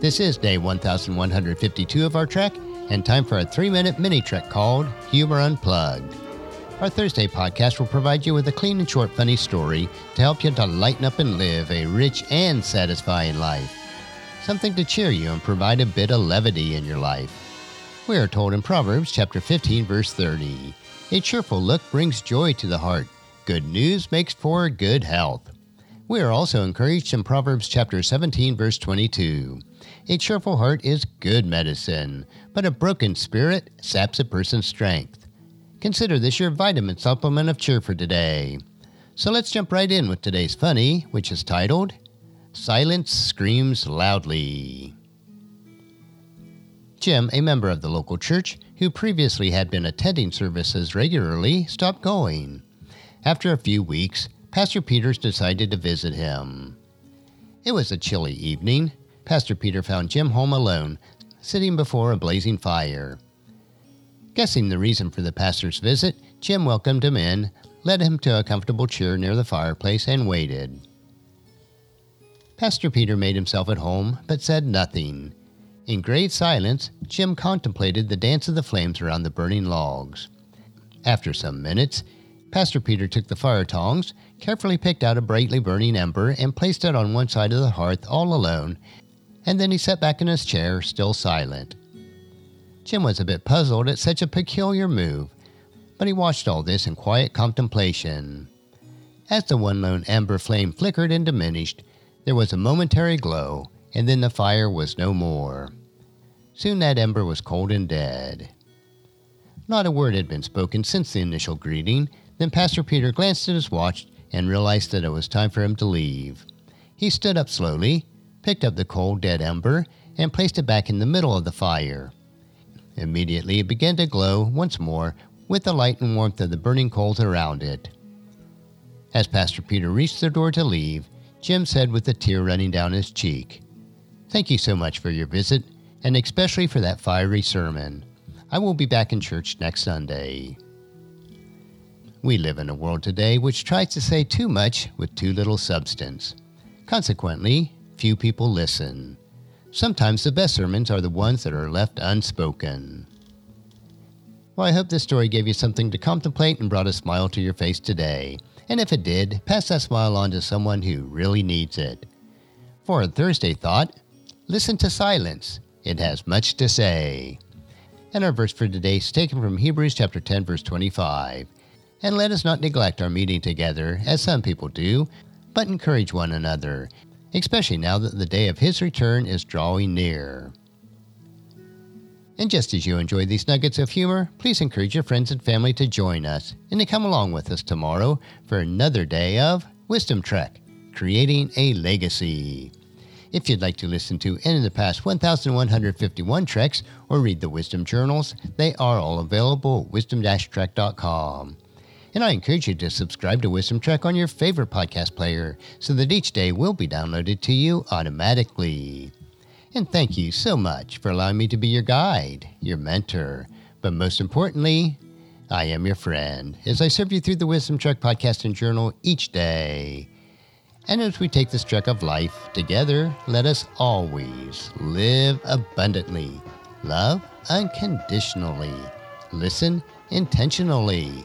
This is day 1152 of our trek, and time for a three minute mini trek called Humor Unplugged. Our Thursday podcast will provide you with a clean and short, funny story to help you to lighten up and live a rich and satisfying life. Something to cheer you and provide a bit of levity in your life. We are told in Proverbs chapter 15 verse 30, a cheerful look brings joy to the heart. Good news makes for good health. We are also encouraged in Proverbs chapter 17 verse 22. A cheerful heart is good medicine, but a broken spirit saps a person's strength. Consider this your vitamin supplement of cheer for today. So let's jump right in with today's funny, which is titled Silence Screams Loudly. Jim, a member of the local church, who previously had been attending services regularly, stopped going. After a few weeks, Pastor Peters decided to visit him. It was a chilly evening. Pastor Peter found Jim home alone, sitting before a blazing fire. Guessing the reason for the pastor's visit, Jim welcomed him in, led him to a comfortable chair near the fireplace, and waited. Pastor Peter made himself at home, but said nothing. In grave silence, Jim contemplated the dance of the flames around the burning logs. After some minutes, Pastor Peter took the fire tongs, carefully picked out a brightly burning ember, and placed it on one side of the hearth all alone, and then he sat back in his chair, still silent. Jim was a bit puzzled at such a peculiar move, but he watched all this in quiet contemplation. As the one lone ember flame flickered and diminished, there was a momentary glow, and then the fire was no more. Soon that ember was cold and dead. Not a word had been spoken since the initial greeting. Then Pastor Peter glanced at his watch and realized that it was time for him to leave. He stood up slowly, picked up the cold, dead ember, and placed it back in the middle of the fire. Immediately it began to glow once more with the light and warmth of the burning coals around it. As Pastor Peter reached the door to leave, Jim said with a tear running down his cheek, Thank you so much for your visit and especially for that fiery sermon. I will be back in church next Sunday. We live in a world today which tries to say too much with too little substance. Consequently, few people listen. Sometimes the best sermons are the ones that are left unspoken. Well, I hope this story gave you something to contemplate and brought a smile to your face today. And if it did, pass that smile on to someone who really needs it. For a Thursday thought, listen to silence it has much to say. And our verse for today is taken from Hebrews chapter 10 verse 25. And let us not neglect our meeting together, as some people do, but encourage one another, especially now that the day of his return is drawing near. And just as you enjoy these nuggets of humor, please encourage your friends and family to join us and to come along with us tomorrow for another day of Wisdom Trek, creating a legacy. If you'd like to listen to any of the past 1,151 treks or read the Wisdom Journals, they are all available at wisdom-trek.com. And I encourage you to subscribe to Wisdom Trek on your favorite podcast player so that each day will be downloaded to you automatically. And thank you so much for allowing me to be your guide, your mentor, but most importantly, I am your friend as I serve you through the Wisdom Trek podcast and journal each day. And as we take this trek of life together, let us always live abundantly, love unconditionally, listen intentionally,